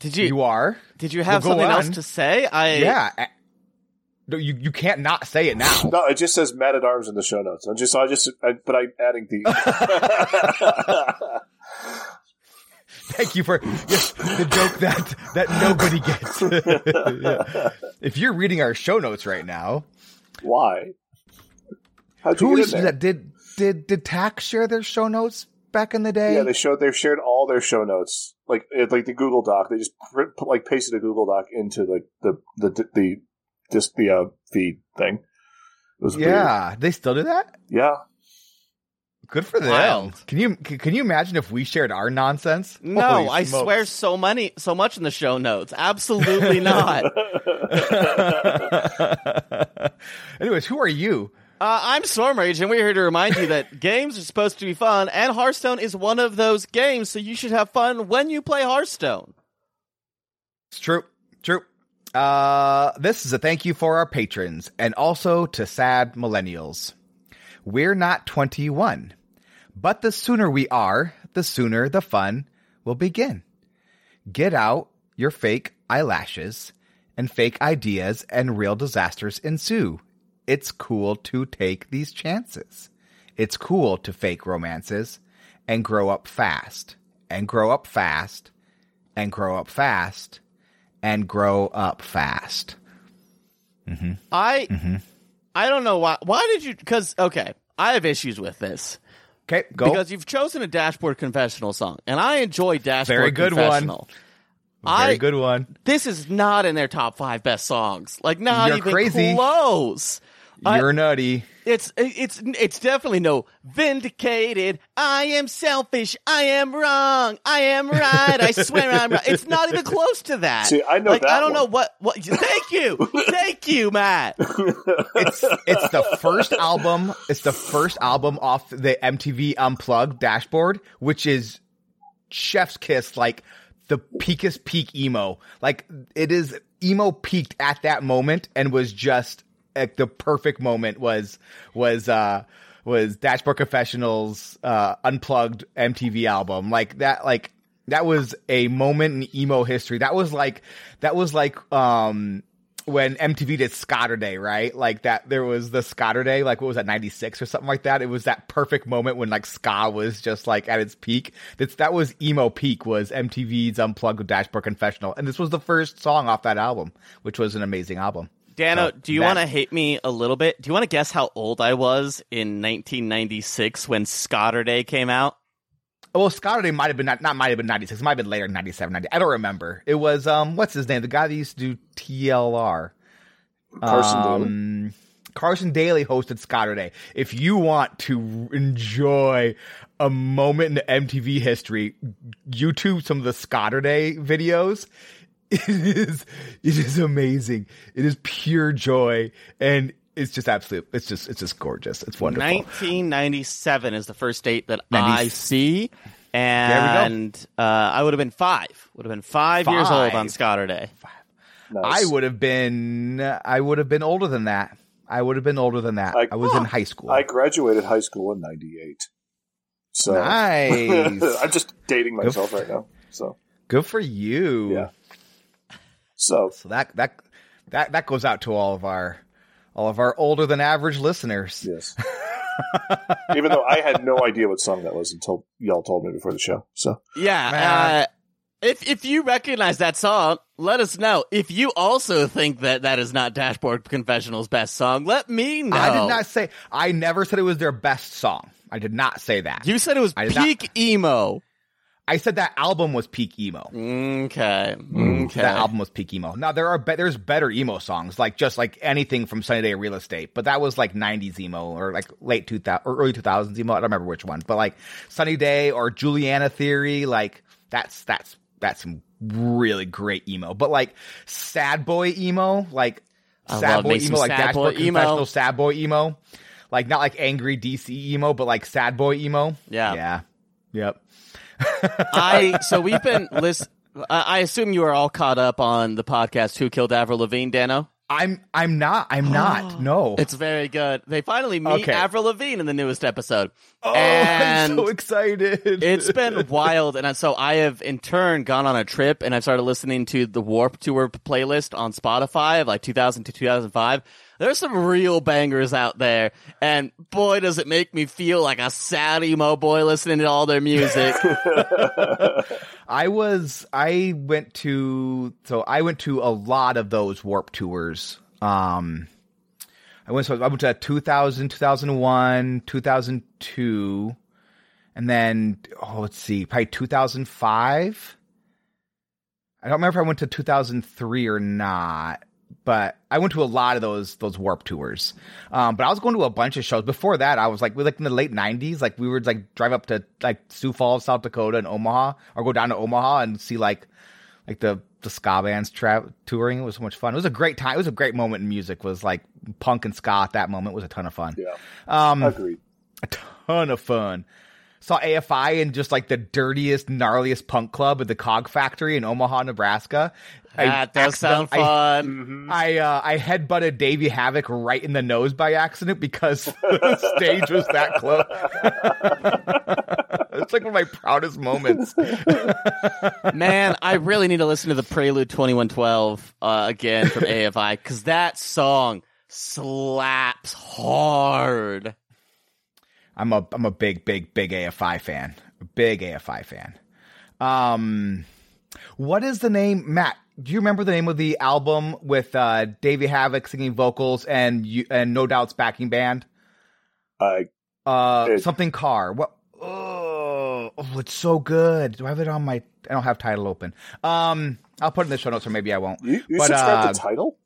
Did you, You are? did you have Well, go something else to say? I Yeah. No, you you can't not say it now. No, it just says Matt at Arms in the show notes. I just, I just, I, but I'm adding the. Thank you for yes, the joke that that nobody gets. Yeah. If you're reading our show notes right now, Why? How'd you who get is there? that? Did did did Tax share their show notes back in the day? Yeah, they showed they shared all their show notes, like it, like the Google Doc. They just print, put, like pasted a Google Doc into like the the the, the just the uh, feed thing. It was weird. yeah, they still do that. yeah. Good for them. Wild. Can you can can you imagine if we shared our nonsense? no, Holy I smokes. swear so many so much in the show notes. Absolutely not. Anyways, who are you? Uh, I'm Stormrage, and we're here to remind you that games are supposed to be fun, and Hearthstone is one of those games, so you should have fun when you play Hearthstone. It's true. True. Uh, this is a thank you for our patrons and also to sad millennials. We're not 21, but the sooner we are, the sooner the fun will begin. Get out your fake eyelashes and fake ideas and real disasters ensue. It's cool to take these chances. It's cool to fake romances and grow up fast and grow up fast and grow up fast and grow up fast. I Mm-hmm. I don't know why. Why did you? Because okay, I have issues with this Okay, go. because you've chosen a Dashboard Confessional song, and I enjoy Dashboard Very good one. Confessional. Very I good one. this is not in their top five best songs. Like not You're even crazy. close. I- You're nutty. It's it's it's definitely no vindicated. I am selfish. I am wrong. I am right. I swear I'm right. It's not even close to that. See, I know like that I don't one. know what what. Thank you, thank you, Matt. It's it's the first album. It's the first album off the MTV Unplugged dashboard, which is Chef's Kiss, like the peakest peak emo. Like it is emo peaked at that moment and was just like the perfect moment was was uh was Dashboard Confessionals uh unplugged MTV album. Like that like that was a moment in emo history. That was like that was like um when MTV did Scotter Day, right? Like that, there was the Scotter Day, like what was that, 96 or something like that? It was that perfect moment when like ska was just like at its peak. That's, that was emo peak was MTV's Unplugged with Dashboard Confessional. And this was the first song off that album, which was an amazing album. Dano, So, do you want to hate me a little bit? Do you want to guess how old I was in 1996 when Scotterday came out? Well, Scotterday might have been, not, not might have been 96, it might have been later, 97, 90. I don't remember. It was, um, what's his name? The guy that used to do TLR. Carson Daly? Um, Carson Daly hosted Scotterday. If you want to enjoy a moment in MTV history, YouTube some of the Scotterday videos. It is it is amazing. It is pure joy, and it's just absolute. It's just it's just gorgeous. It's wonderful. 1997 is the first date that 90 I see, and uh, I would have been five. Would have been five, years old on Five. Scotter Day. Nice. I would have been I would have been older than that. I would have been older than that. I, I- was in high school. I graduated high school in '98. So nice. I'm just dating myself right now. So Good for you. Yeah. So So that that that that goes out to all of our all of our older than average listeners. yes. Even though I had no idea what song that was until y'all told me before the show. So Yeah. Uh, if if you recognize that song, let us know. If you also think that that is not Dashboard Confessional's best song, let me know. I did not say I never said it was their best song. I did not say that. You said it was I did not- peak emo. I said that album was peak emo. Okay. Mm, okay. That album was peak emo. Now there are be- there's better emo songs, like just like anything from Sunny Day Real Estate, but that was like '90s emo or like late 2000 or early 2000s emo. I don't remember which one, but like Sunny Day or Juliana Theory, like that's that's that's some really great emo. But like sad boy emo, like I sad boy emo, like sad Dashboard boy emo. Confessional sad boy emo, like not like angry DC emo, but like sad boy emo. Yeah. yeah, yep. I so we've been list. I assume you are all caught up on the podcast "Who Killed Avril Lavigne." Dano, I'm I'm not I'm not no. it's very good. They finally meet Okay. Avril Lavigne in the newest episode, oh, and I'm so excited. it's been wild. And so I have in turn gone on a trip, and I've started listening to the Warped Tour playlist on Spotify of like 2000 to 2005. There's some real bangers out there, and boy, does it make me feel like a sad emo boy listening to all their music. I was I went to so I went to a lot of those warp tours. Um I went so I went to 2000, 2001, 2002 and then oh let's see, probably 2005. I don't remember if I went to 2003 or not, but I went to a lot of those those warp tours. Um, but I was going to a bunch of shows before that. I was like, we like in the late '90s, like we would like drive up to like Sioux Falls, South Dakota, and Omaha, or go down to Omaha and see like like the the ska bands tra- touring. It was so much fun. It was a great time. It was a great moment in music. Was like punk and ska at that moment was a ton of fun. yeah, Um, agreed. a ton of fun. Saw AFI in just like the dirtiest, gnarliest punk club at the Cog Factory in Omaha, Nebraska. I that does sound accident- I- fun. I uh, I headbutted Davey Havok right in the nose by accident because the stage was that close. it's like one of my proudest moments. Man, I really need to listen to the Prelude 2112 uh, again from AFI because that song slaps hard. I'm a I'm a big big big AFI fan. Big AFI fan. Um, what is the name, Matt? Do you remember the name of the album with uh, Davey Havok singing vocals and you, and No Doubt's backing band? I Uh, It- something car. What? Oh, oh, it's so good. Do I have it on my? I don't have Tidal open. Um, I'll put it in the show notes, or maybe I won't. you, you But, subscribe uh, to Tidal.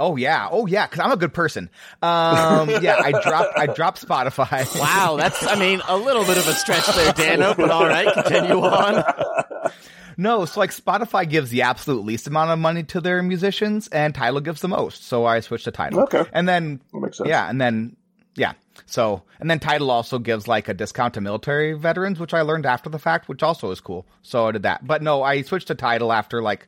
Oh yeah, oh yeah, because I'm a good person. Um, yeah, I dropped I dropped Spotify. Wow, that's, I mean, a little bit of a stretch there, Dano, but all right, continue on. No, so like Spotify gives the absolute least amount of money to their musicians, and Tidal gives the most. So I switched to Tidal. Okay. and then That makes sense. yeah, and then yeah, so and then Tidal also gives like a discount to military veterans, which I learned after the fact, which also is cool. So I did that, but no, I switched to Tidal after like,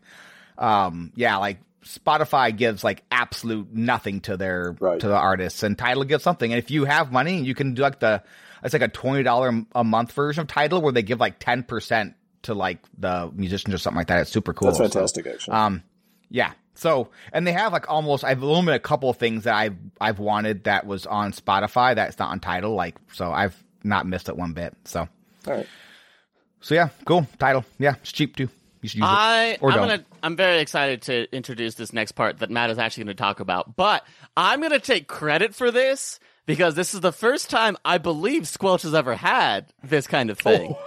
um, yeah, like Spotify gives like absolute nothing to their Right. to the artists, and Tidal gives something. And if you have money, you can do like the it's like a twenty dollar a month version of Tidal where they give like ten percent to like the musicians or something like that. It's super cool. That's So, fantastic, actually. um, yeah. So, and they have like almost, I've eliminated a couple of things that I've, I've wanted that was on Spotify that's not on Tidal. Like, so I've not missed it one bit. So, All right. so yeah, cool. Tidal. Yeah. It's cheap too. You should use I, it. Or I'm don't. gonna, I'm very excited to introduce this next part that Matt is actually going to talk about, but I'm going to take credit for this because this is the first time I believe Squelch has ever had this kind of thing. This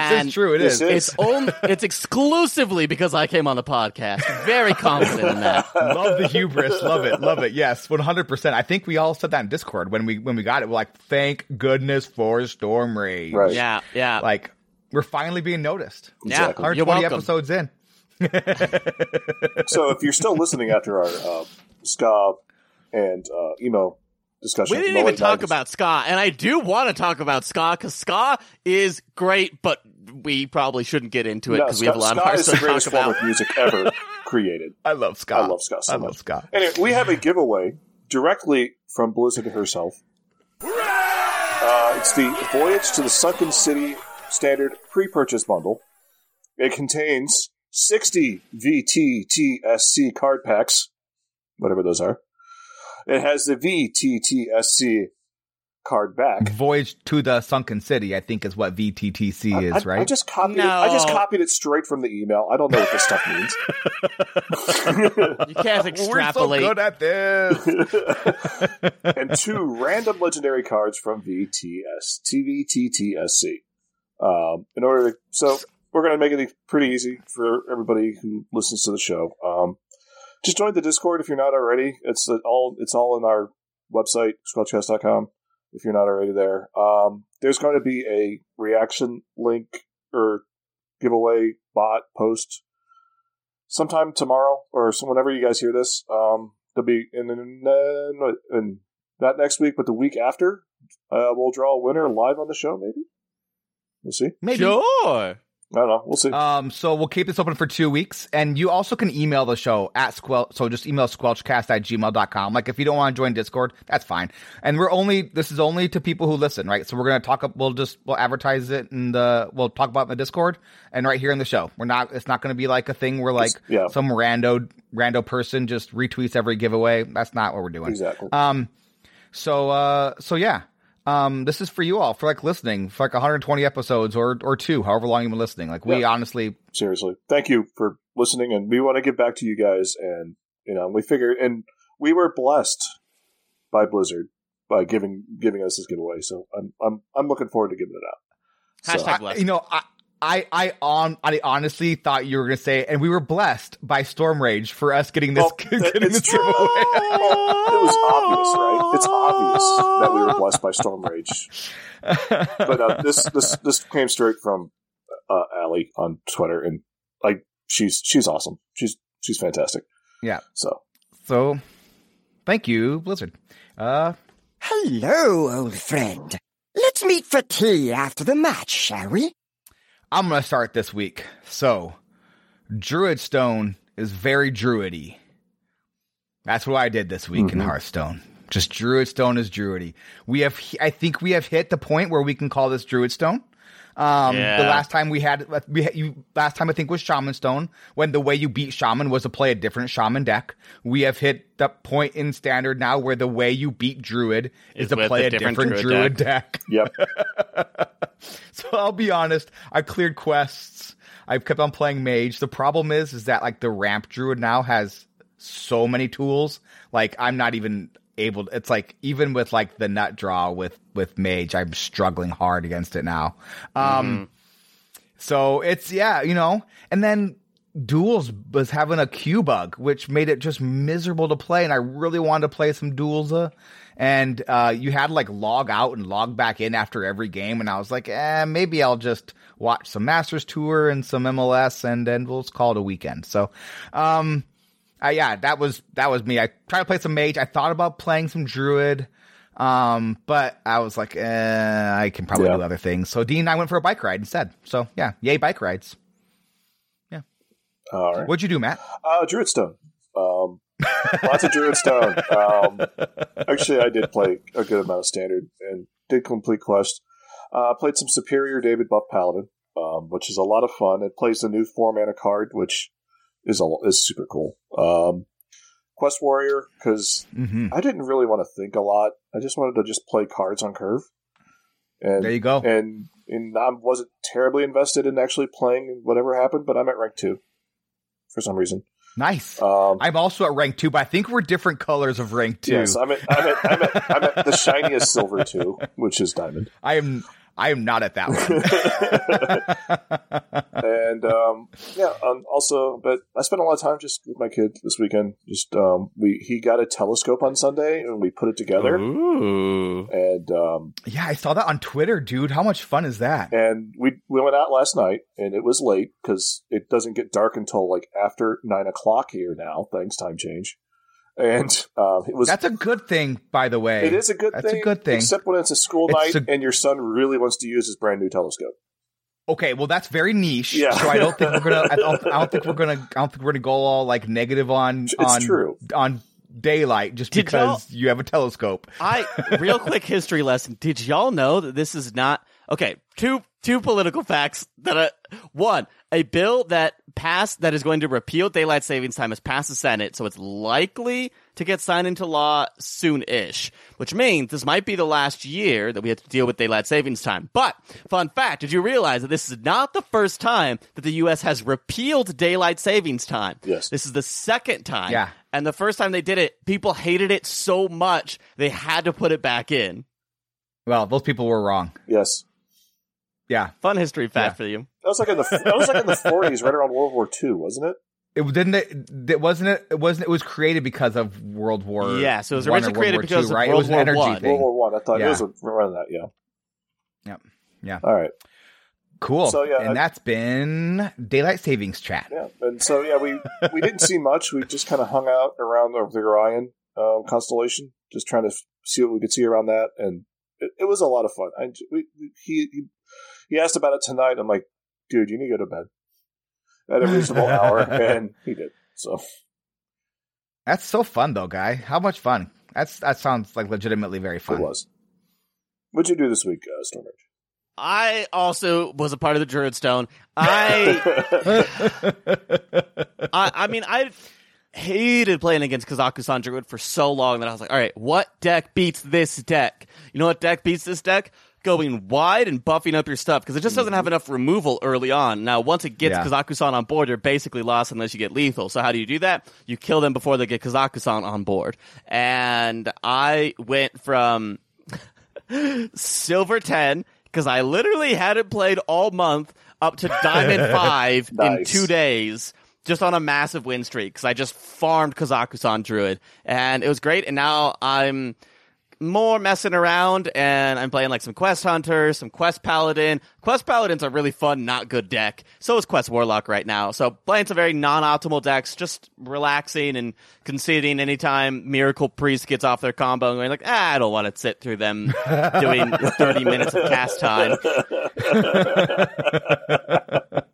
And is true. It This is. is- It's only, it's exclusively because I came on the podcast. Very confident in that. love the hubris. Love it. Love it. Yes. 100%. I think we all said that in Discord when we, when we got it. We're like, thank goodness for Storm Rage. Right. Yeah, yeah. Like, we're finally being noticed. yeah, Exactly. you're 120 welcome. episodes in. So if you're still listening after our uh, ska and uh, emo discussion, We didn't even talk 90s, about ska, and I do want to talk about ska because ska is great, but we probably shouldn't get into it No, because we have a lot ska, of hard ska is stuff the to greatest talk form about. of music ever created. I love ska. I love ska so I much. love ska. Anyway, we have a giveaway directly from Blizzard herself. Uh, it's the Voyage to the Sunken City Standard pre-purchase bundle. It contains 60 VTTSC card packs, whatever those are. It has the VTTSC card back. Voyage to the Sunken City, I think, is what VTTC I- is, I, right? I just copied it. I just copied it straight from the email. I don't know what this stuff means. You can't extrapolate. We're so extrapolate. good at this. and two random legendary cards from VTS TVTTSC. Um, in order to, so we're going to make it pretty easy for everybody who listens to the show. Um, just join the Discord if you're not already. It's uh, all it's all in our website squelchcast.com. If you're not already there, um, there's going to be a reaction link or giveaway bot post sometime tomorrow or some, whenever you guys hear this. Um, there'll be in, in, in, in not next week, but the week after. Uh, we'll draw a winner live on the show. Maybe we'll see. Maybe. Sure. I don't know. We'll see. Um, so we'll keep this open for two weeks. And you also can email the show at squelch. So just email squelchcast at gmail.com. Like if you don't want to join Discord, that's fine. And we're only, this is only to people who listen, right? So we're going to talk, up, we'll just, we'll advertise it and, uh, we'll talk about it in the Discord and right here in the show. We're not, it's not going to be like a thing where like yeah. some rando, rando person just retweets every giveaway. That's not what we're doing. exactly. Um, so, uh, so yeah. Um, this is for you all for like listening for like 120 episodes or or two, however long you've been listening. Like we Yeah. honestly, Seriously, thank you for listening, and we want to give back to you guys. And you know, we figured, and we were blessed by Blizzard by giving giving us this giveaway. So I'm I'm I'm looking forward to giving it out. So, Hashtag I, you know, I. I, I on I honestly thought you were gonna say, and we were blessed by Storm Rage for us getting this Oh, getting it's this true. giveaway. it was obvious, right? It's obvious that we were blessed by Storm Rage. But uh, this this this came straight from uh, Allie on Twitter, and like she's she's awesome. She's she's fantastic. Yeah. So so, thank you, Blizzard. Uh, Hello, old friend. Let's meet for tea after the match, shall we? I'm gonna start this week. So, Druid Stone is very druidy. That's what I did this week in Mhm. Hearthstone. Just Druid Stone is druidy. We have, I think we have hit the point where we can call this Druid Stone. Um, Yeah. the last time we had, we had, you last time I think was Shaman Stone when the way you beat Shaman was to play a different Shaman deck. We have hit the point in Standard now where the way you beat Druid is, Is to play a a different different, Druid Druid deck. yep, So I'll be honest, I cleared quests. I've kept on playing mage. The problem is, is that like the ramp druid now has so many tools. Like I'm not even able. to, It's like even with like the nut draw with with mage, I'm struggling hard against it now. Um, so it's yeah, you know, and then duels was having a queue bug, which made it just miserable to play. And I really wanted to play some duels. Uh, and uh, you had like log out and log back in after every game. And I was like, eh, maybe I'll just watch some Masters Tour and some MLS, and then we'll call it a weekend. So, um, uh, yeah, that was that was me. I tried to play some mage. I thought about playing some druid. Um, but I was like, eh, I can probably Yeah. do other things. So Dean and I went for a bike ride instead. So yeah, yay bike rides. Yeah. All right. What'd you do, Matt? Uh, Druidstone. Um, lots of Druidstone. Um, actually, I did play a good amount of Standard and did complete quest. Uh, played some Superior David Buff Paladin, um, which is a lot of fun. It plays the new four mana card, which is a, is super cool. Um, quest Warrior because Mm-hmm. I didn't really want to think a lot. I just wanted to just play cards on curve. And There you go. and and I wasn't terribly invested in actually playing whatever happened, but I'm at rank two for some reason. Nice. Um, I'm also at rank two, but I think we're different colors of rank two. Yes, I'm at, I'm, at, I'm, at, I'm at the shiniest silver two, which is diamond. I am. I am not at that one. And um, yeah, um, also, but I spent a lot of time just with my kid this weekend. Just um, we he got a telescope on Sunday, and we put it together. Ooh. And um, yeah, I saw that on Twitter, dude. How much fun is that? and we we went out last night, and it was late because it doesn't get dark until like after nine o'clock here now. Thanks, time change. And um, it was That's a good thing, by the way. It is a good That's a thing. good thing. Except when it's a school It's night a- and your son really wants to use his brand new telescope. Okay, well, that's very niche. Yeah. So I don't think we're gonna. I don't, I don't think we're gonna. I don't think we're gonna go all like negative on It's on true. on daylight just Did because you have a telescope. I real quick history lesson. Did y'all know that this is not okay? Two two political facts that are one a bill that passed that is going to repeal daylight savings time has passed the Senate, so it's likely to get signed into law soon-ish. Which means this might be the last year that we have to deal with daylight savings time. But fun fact: Did you realize that this is not the first time that the U.S. has repealed daylight savings time? Yes. This is the second time. Yeah. And the first time they did it, people hated it so much they had to put it back in. Well, those people were wrong. Yes, Yeah, Fun history fact Yeah. for you. that was like in the that was like in the forties, right around World War II, wasn't it? it didn't. It, it wasn't. It, it wasn't. It was created because of World War. Yeah, so it was originally created War because II, of right? World it was an War energy One. thing. World War One. I. thought Yeah. it was around that. Yeah. Yep. Yeah. All right. Cool. So, yeah, and I- that's been daylight savings chat. Yeah, and so yeah, we we didn't see much. We just kind of hung out around the, the Orion um, constellation, just trying to f- see what we could see around that, and it, it was a lot of fun. I, we, we- he, he he asked about it tonight. I'm like, dude, you need to go to bed at a reasonable hour, and he did. So That's so fun though, guy. How much fun? That's that sounds like legitimately very fun. it was. What'd you do this week, uh, Stormrage? I also was a part of the Druid Stone. I, I, I mean, I hated playing against Kazakusan Druid for so long that I was like, all right, what deck beats this deck? You know what deck beats this deck? Going wide and buffing up your stuff because it just doesn't have mm-hmm. enough removal early on. Now, once it gets Yeah. Kazakusan on board, you're basically lost unless you get lethal. So how do you do that? You kill them before they get Kazakusan on board. And I went from silver 10 because I literally hadn't played all month up to diamond 5 in two days just on a massive win streak because I just farmed Kazakusan Druid and it was great and now I'm more messing around and I'm playing like some Quest Hunter, some Quest Paladin. Quest Paladin's a really fun, not good deck. So is Quest Warlock right now. So playing some very non-optimal decks, just relaxing and conceding anytime Miracle Priest gets off their combo and going like, ah, I don't want to sit through them doing 30 minutes of cast time.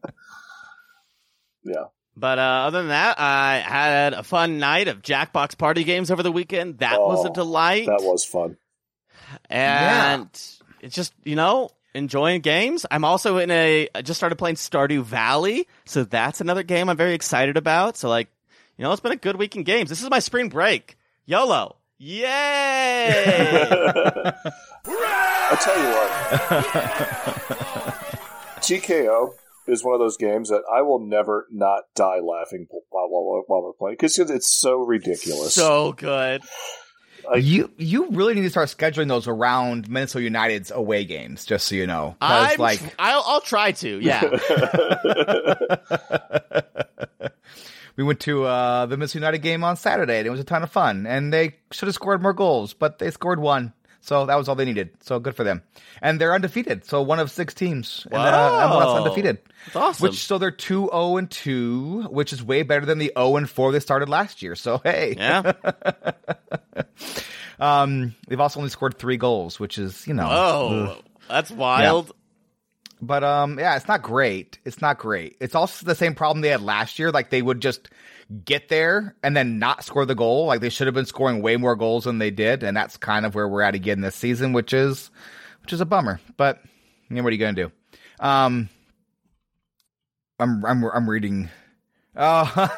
Yeah, But uh, other than that, I had a fun night of Jackbox party games over the weekend. That was a Oh, delight. that was fun. and it's just you know enjoying games. I'm also in a I just started playing Stardew Valley, so that's another game I'm very excited about. So like, you know, it's been a good week in games. This is my spring break. YOLO. Yay! I'll tell you what, TKO is one of those games that I will never not die laughing while, while, while we're playing because it's so ridiculous. so good. You you really need to start scheduling those around Minnesota United's away games, just so you know. I'm like I'll, I'll try to. Yeah. we went to uh, the Minnesota United game on Saturday, and it was a ton of fun. And they should have scored more goals, but they scored one, so that was all they needed. So good for them. And they're undefeated, so one of six teams in the MLS undefeated. That's awesome. Which so they're two zero and two, which is way better than the zero and four they started last year. So hey, yeah. um, they've also only scored three goals, which is you know, Oh, that's wild. But um, yeah, it's not great. It's not great. It's also the same problem they had last year. Like they would just get there and then not score the goal. Like they should have been scoring way more goals than they did, and that's kind of where we're at again this season, which is which is a bummer. But you know, what are you gonna do? Um, I'm I'm I'm reading. Oh,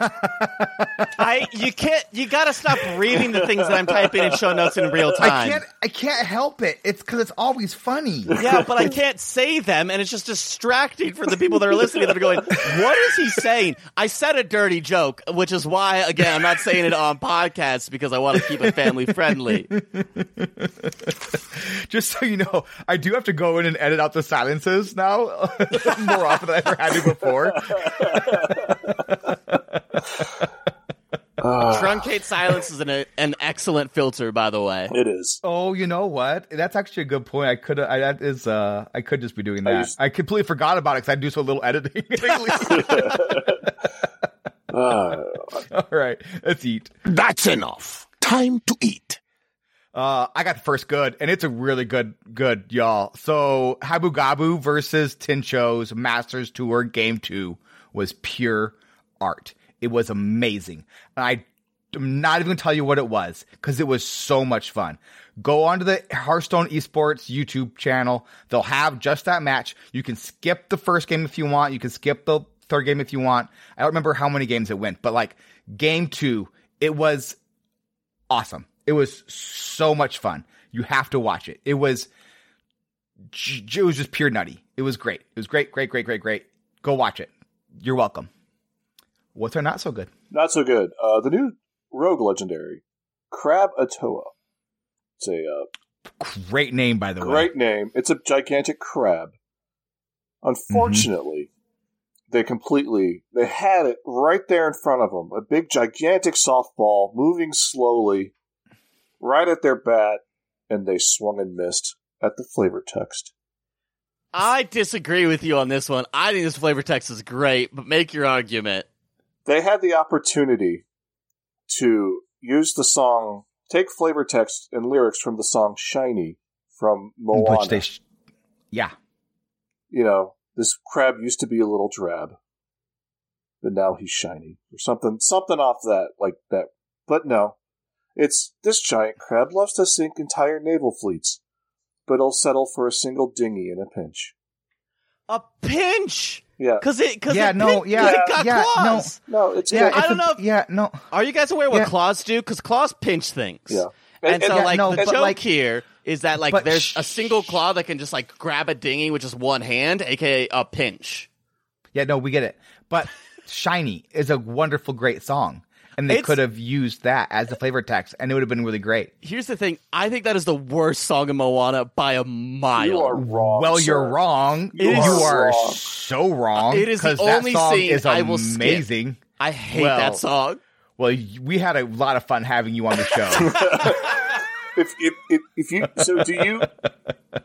I you can't you gotta stop reading the things that I'm typing in show notes in real time. I can't I can't help it. It's because it's always funny. Yeah, but I can't say them, and it's just distracting for the people that are listening that are going, What is he saying? I said a dirty joke, which is why, again, I'm not saying it on podcasts because I want to keep it family friendly. Just so you know, I do have to go in and edit out the silences now more often than I ever had to before. Ah, Truncate silence is an, an excellent filter, by the way. it is. Oh, you know what? That's actually a good point. I could I, that is uh I could just be doing that. I, used- completely forgot about it because I do so little editing. Ah, All right, let's eat. That's enough. Time to eat. Uh, I got the first good, and it's a really good, good, y'all. So, Habugabu versus Tincho's Masters Tour Game 2 was pure art. It was amazing. I'm not even going to tell you what it was because it was so much fun. Go onto the Hearthstone Esports YouTube channel. They'll have just that match. You can skip the first game if you want. You can skip the third game if you want. I don't remember how many games it went, but like game two, it was awesome. It was so much fun. You have to watch it. It was it was just pure nutty. It was great. It was great, great, great, great, great. Go watch it. You're welcome. What's our not so good? not so good. Uh, the new rogue legendary, Crabatoa. It's a uh, Great name, by the way. great name. It's a gigantic crab. Unfortunately, they completely they had it right there in front of them. A big gigantic softball moving slowly right at their bat and they swung and missed at the flavor text. I disagree with you on this one. I think this flavor text is great, but make your argument. They had the opportunity to use the song, take flavor text and lyrics from the song "Shiny" from Moana. Which they, sh- yeah, you know, this crab used to be a little drab, but now he's shiny, or something, something off that, like that. But no, it's this giant crab loves to sink entire naval fleets, but he'll settle for a single dinghy in a pinch. A pinch, Yeah, because it, because Yeah, it, no, pin- yeah, 'cause it got yeah, claws. no, it's yeah. good. I don't a- know if- Yeah, no. Are you guys aware what Yeah. claws do? Because claws pinch things. Yeah. And, And- so, yeah, like, no, the but, joke like- here is that, like, there's sh- a single claw that can just, like, grab a dinghy with just one hand, aka a pinch. Yeah, no, we get it. But Shiny is a wonderful, great song. And they It's- could have used that as the flavor text, and it would have been really great. Here's the thing I think that is the worst song in Moana by a mile. you are wrong. well, sir. you're wrong. You You, are are, wrong. so wrong. It is the 'cause that only song scene is I will skip. amazing. I hate Well- that song. Well, we had a lot of fun having you on the show. If, if if if you so do you?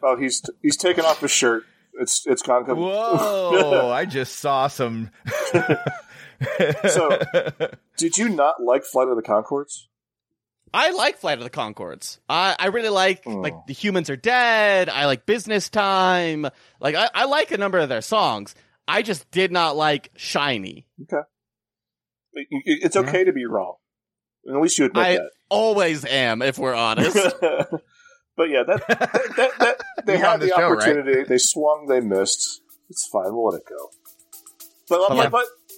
Oh, he's he's taken off his shirt. It's it's gone. Whoa! I just saw some. So, did you not like Flight of the Conchords? I like Flight of the Conchords. I, I really like Oh. like the humans are dead. I like Business Time. Like I, I like a number of their songs. I just did not like Shiny. Okay, It- it- it's okay to be wrong. At least you admit I that. always am, if we're honest. but yeah, that, that, that, that they had the the, show, right? opportunity. They swung, they missed. It's fine. We'll let it go. But, Yeah. but, but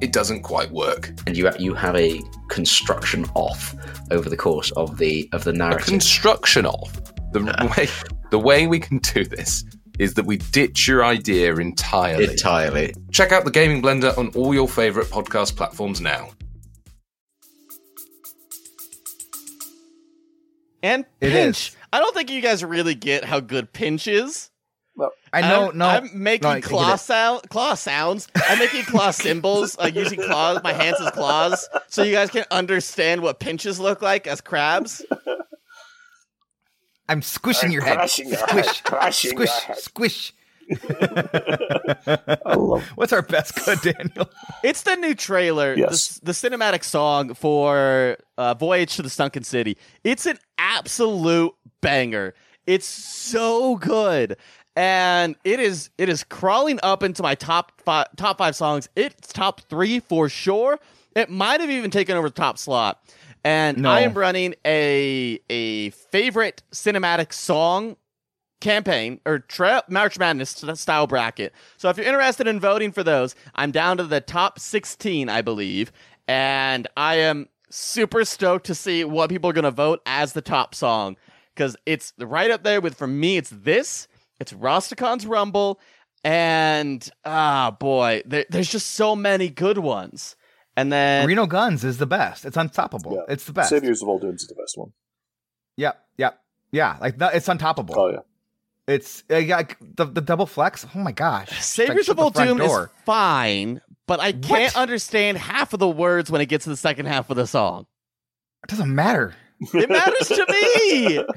it doesn't quite work. And you you have a construction off over the course of the of the A narrative. construction of the way the way we can do this is that we ditch your idea entirely. Entirely. Check out the Gaming Blender on all your favorite podcast platforms now. and It Pinch. is. I don't think you guys really get how good Pinch is. I know, I'm, no, I'm making no, claw sound, claw sounds. I'm making claw symbols, like using claws, my hands as claws, so you guys can understand what pinches look like as crabs. I'm squishing your head. Crushing Squish, head, crushing squish, head. squish. What's our best cut, Daniel? It's the new trailer, Yes. the, the cinematic song for uh, Voyage to the Sunken City. It's an absolute banger. It's so good. And it is it is crawling up into my top five top five songs. It's top three for sure. It might have even taken over the top slot. And No. I am running a a favorite cinematic song campaign or tra- March Madness style bracket. So if you're interested in voting for those, I'm down to the top 16, I believe, and I am super stoked to see what people are going to vote as the top song because it's right up there with for me. It's this, it's Rastakhan's Rumble, and ah boy, there, there's just so many good ones. And then Reno Guns is the best. It's unstoppable. Yeah. It's the best. Saviors of Uldum is the best one. Yep, yep, yeah. Like no, it's untoppable. Oh yeah. It's uh, yeah, like, the the double flex. Oh my gosh! Saviors Like, of Old shut the front Doom is fine, but I can't What? understand half of the words when it gets to the second half of the song. It doesn't matter. It matters to me.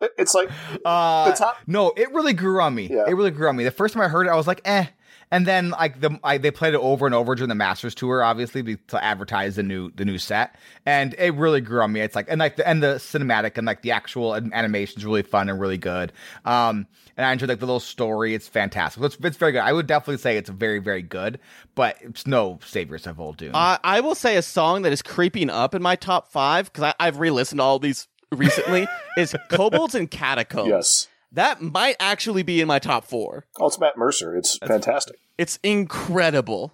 It- It's like Uh, The top- no, it really grew on me. Yeah. It really grew on me. The first time I heard it, I was like, eh. And then like the I, they played it over and over during the Masters tour, obviously be- to advertise the new the new set, and it really grew on me. It's like and like the and the cinematic and like the actual an- animation's really fun and really good. Um, and I enjoyed like the little story. It's fantastic. It's, it's very good. I would definitely say it's very very good, but it's no saviors of Uldum. Uh, I will say a song that is creeping up in my top five because I've re-listened to all these recently is Kobolds and Catacombs. yes. That might actually be in my top four. Oh, it's Matt Mercer. It's fantastic. It's incredible.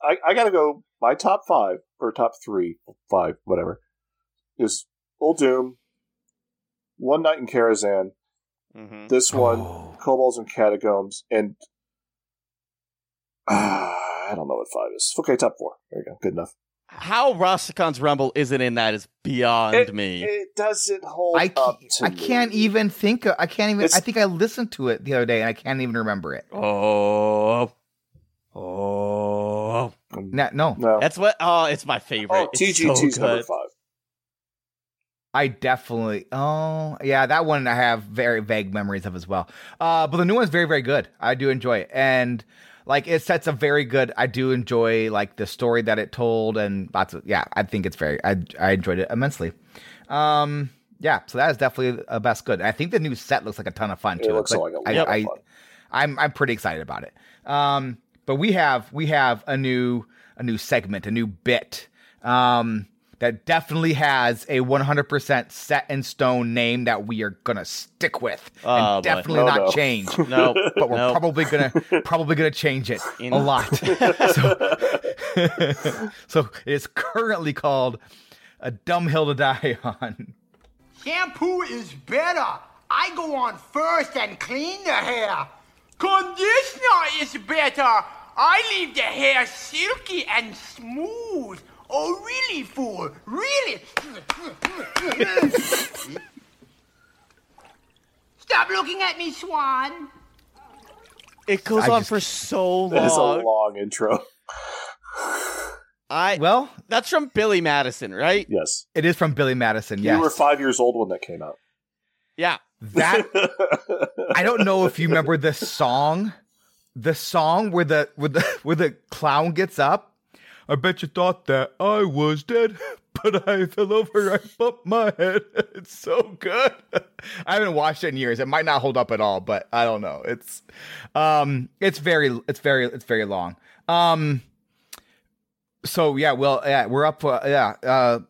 I, I gotta go. My top five or top three, five, whatever, is Uldum, One Night in Karazhan, Mhm. This one, Oh. Kobolds and Catacombs, and uh, I don't know what five is. Okay, top four. There you go. Good enough. How Rastakhan's Rumble isn't in that is beyond It, me. it doesn't hold I, up to I me. can't even think. Of, I can't even. It's- I think I listened to it the other day and I can't even remember it. oh, oh, No, no, No. that's what. Oh, it's my favorite. oh, It's TGT's so number five. I definitely. Oh, yeah, that one I have very vague memories of as well. Uh, but the new one's very, very good. I do enjoy it, and like it sets a very good. I do enjoy like the story that it told, and lots of yeah. I think it's very. I I enjoyed it immensely. Um, yeah, so that is definitely a best good. I think the new set looks like a ton of fun too It looks It's like a lot I, of I, fun. I'm I'm pretty excited about it. Um, but we have we have a new a new segment, a new bit. Um, that definitely has a 100% set in stone name that we are gonna stick with Oh, and definitely No, not no. change. No, But we're no. probably gonna probably gonna change it In- a lot. so, so it's currently called a dumb hill to die on. Shampoo is better. I go on first and clean the hair. Conditioner is better. I leave the hair silky and smooth. Oh, really, fool? Really? Stop looking at me, Swan. It goes I on just- for so long. That is a long. long intro. I Well, that's from Billy Madison, right? Yes. it is from Billy Madison. You Yes, were five years old when that came out. Yeah. that I don't know if you remember the song, the song where the where the where the clown gets up. I bet you thought that I was dead, but I fell over. I bumped my head. It's so good. I haven't watched it in years. It might not hold up at all, but I don't know. It's um, it's very, it's very, it's very long. Um, so yeah, well, yeah, we're up. For, yeah, uh,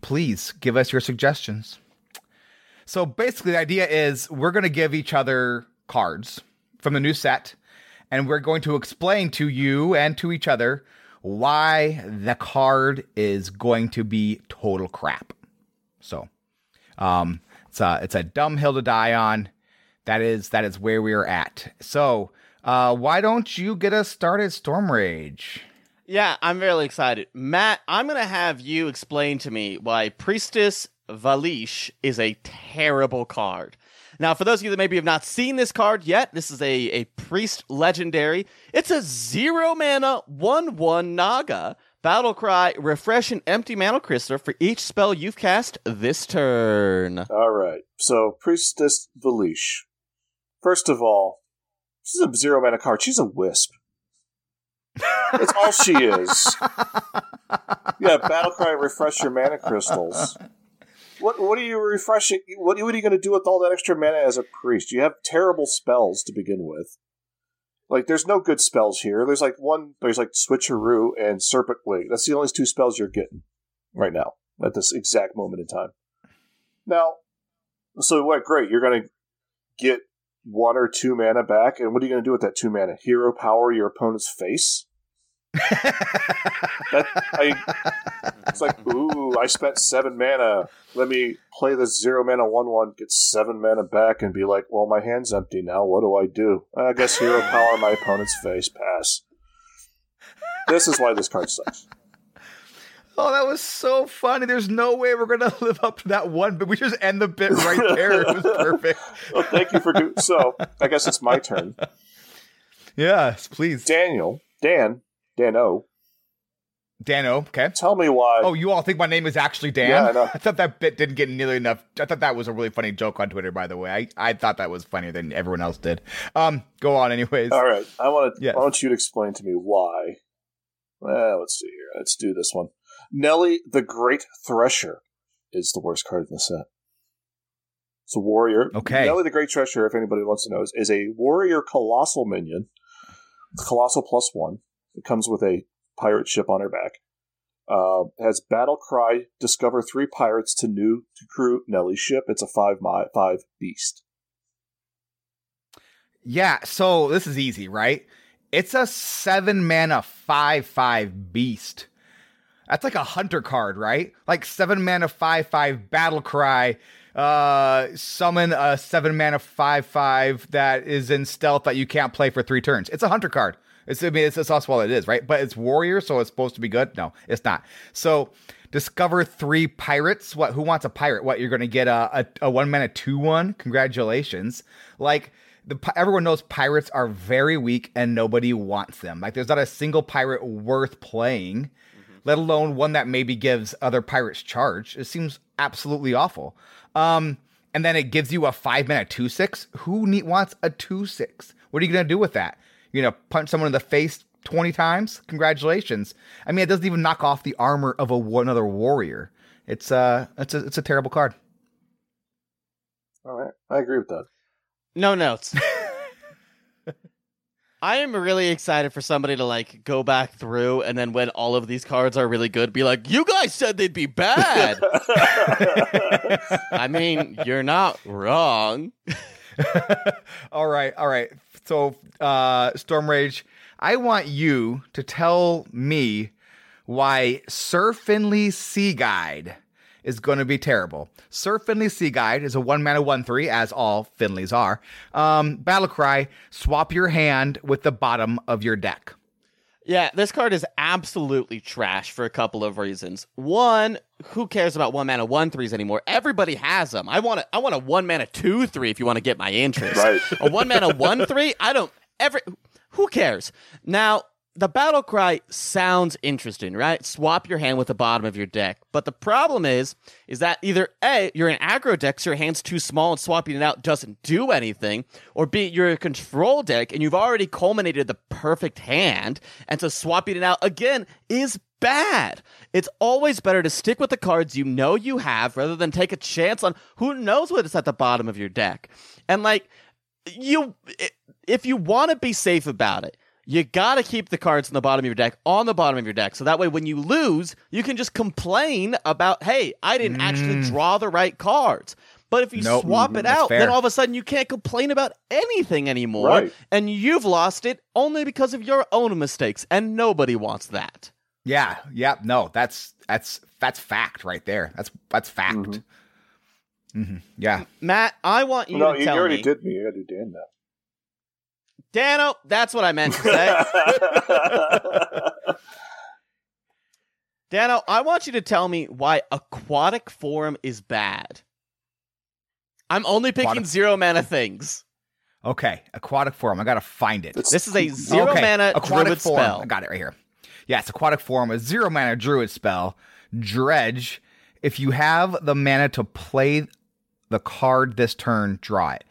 please give us your suggestions. So basically, the idea is we're going to give each other cards from the new set, and we're going to explain to you and to each other why the card is going to be total crap. So, um, it's a it's a dumb hill to die on. That is that is where we are at. So, uh, why don't you get us started, Storm Rage? Yeah, I'm really excited. Matt, I'm to have you explain to me why Priestess Valishj is a terrible card. Now, for those of you that maybe have not seen this card yet, this is a, a priest legendary. It's a zero mana, 1 1 Naga. Battle cry, refresh an empty mana crystal for each spell you've cast this turn. All right. So, Priestess Valishj. First of all, she's a zero mana card. She's a wisp. That's all she is. Yeah, Battlecry, refresh your mana crystals. What what are you refreshing? What, what are you going to do with all that extra mana as a priest? You have terrible spells to begin with. Like, there's no good spells here. There's like one. There's like Switcheroo and Serpent Wig. That's the only two spells you're getting right now at this exact moment in time. Now, so what? Great, you're going to get one or two mana back, and what are you going to do with that two mana? Hero power your opponent's face. That, I, it's like, ooh, I spent seven mana. Let me play this zero mana one one, get seven mana back, and be like, well, my hand's empty now. What do I do? I guess hero power my opponent's face. Pass. This is why this card sucks. Oh, that was so funny. There's no way we're gonna live up to that one, but we just end the bit right there. It was perfect. Well, thank you for. Do- so, I guess it's my turn. Yes, please. Daniel, Dan, Dan O. Dan O. okay. Tell me why. Oh, you all think my name is actually Dan? Yeah, I know. thought that bit didn't get nearly enough. I thought that was a really funny joke on Twitter, by the way. I, I thought that was funnier than everyone else did. Um, go on, anyways. All right, I want to. Yes. I want you to explain to me why. Well, let's see here. Let's do this one. Nellie the Great Thresher is the worst card in the set. It's a warrior. Okay. Nellie the Great Thresher, if anybody wants to know, is, is a warrior colossal minion. Colossal plus one. It comes with a pirate ship on her back. Uh, has battle cry. Discover three pirates to new to crew Nellie's ship. It's a five five beast. Yeah, so this is easy, right? It's a seven mana five five beast. That's like a hunter card, right? Like seven mana five five battle cry uh, summon a seven mana five five that is in stealth that you can't play for three turns. It's a hunter card. It's I mean it's, it's also what it is, right? But it's warrior, so it's supposed to be good. No, it's not. So discover three pirates. What? Who wants a pirate? What? You're going to get a, a, a one mana two one. Congratulations. Like the everyone knows pirates are very weak and nobody wants them. Like there's not a single pirate worth playing, let alone one that maybe gives other pirates charge. It seems absolutely awful. Um, and then it gives you a five mana two six. Who need, wants a two six? What are you gonna do with that? You're gonna punch someone in the face twenty times? Congratulations. I mean, it doesn't even knock off the armor of a one other warrior. It's uh, it's a it's a terrible card. All right, I agree with that. No notes. I am really excited for somebody to like go back through and then when all of these cards are really good, be like, "You guys said they'd be bad." I mean, you're not wrong. all right, all right. So, uh, Stormrage, I want you to tell me why Sir Finley's Sea Guide is going to be terrible. Sir Finley's Sea Guide is a one mana one three, as all Finleys are. Um, battle cry: swap your hand with the bottom of your deck. Yeah, this card is absolutely trash for a couple of reasons. One, who cares about one mana one threes anymore? Everybody has them. I want a, I want a one mana two three if you want to get my interest. Right. a one mana one three. I don't every. Who cares? Now the battle cry sounds interesting, right? Swap your hand with the bottom of your deck. But the problem is, is that either A, you're an aggro deck, so your hand's too small and swapping it out doesn't do anything, or B, you're a control deck and you've already culminated the perfect hand, and so swapping it out again is bad. It's always better to stick with the cards you know you have rather than take a chance on who knows what's at the bottom of your deck. And like, you, if you want to be safe about it, you got to keep the cards in the bottom of your deck on the bottom of your deck. So that way, when you lose, you can just complain about, hey, I didn't actually draw the right cards. But if you Nope. swap it That's out, fair. then all of a sudden you can't complain about anything anymore. Right. And you've lost it only because of your own mistakes. And nobody wants that. Yeah, yeah, no, that's that's that's fact right there. That's that's fact. Mm-hmm. Yeah, Matt, I want you no, to you, tell you already me. did me. You already did do Dan now. Dano, that's what I meant to say. Dano, I want you to tell me why aquatic form is bad. I'm only picking Aquatic- zero mana things. Okay, aquatic form. I gotta find it. It's- This is a zero Okay, mana aquatic druid form. spell. I got it right here. Yes, aquatic form, a zero mana druid spell. Dredge. If you have the mana to play the card this turn, draw it.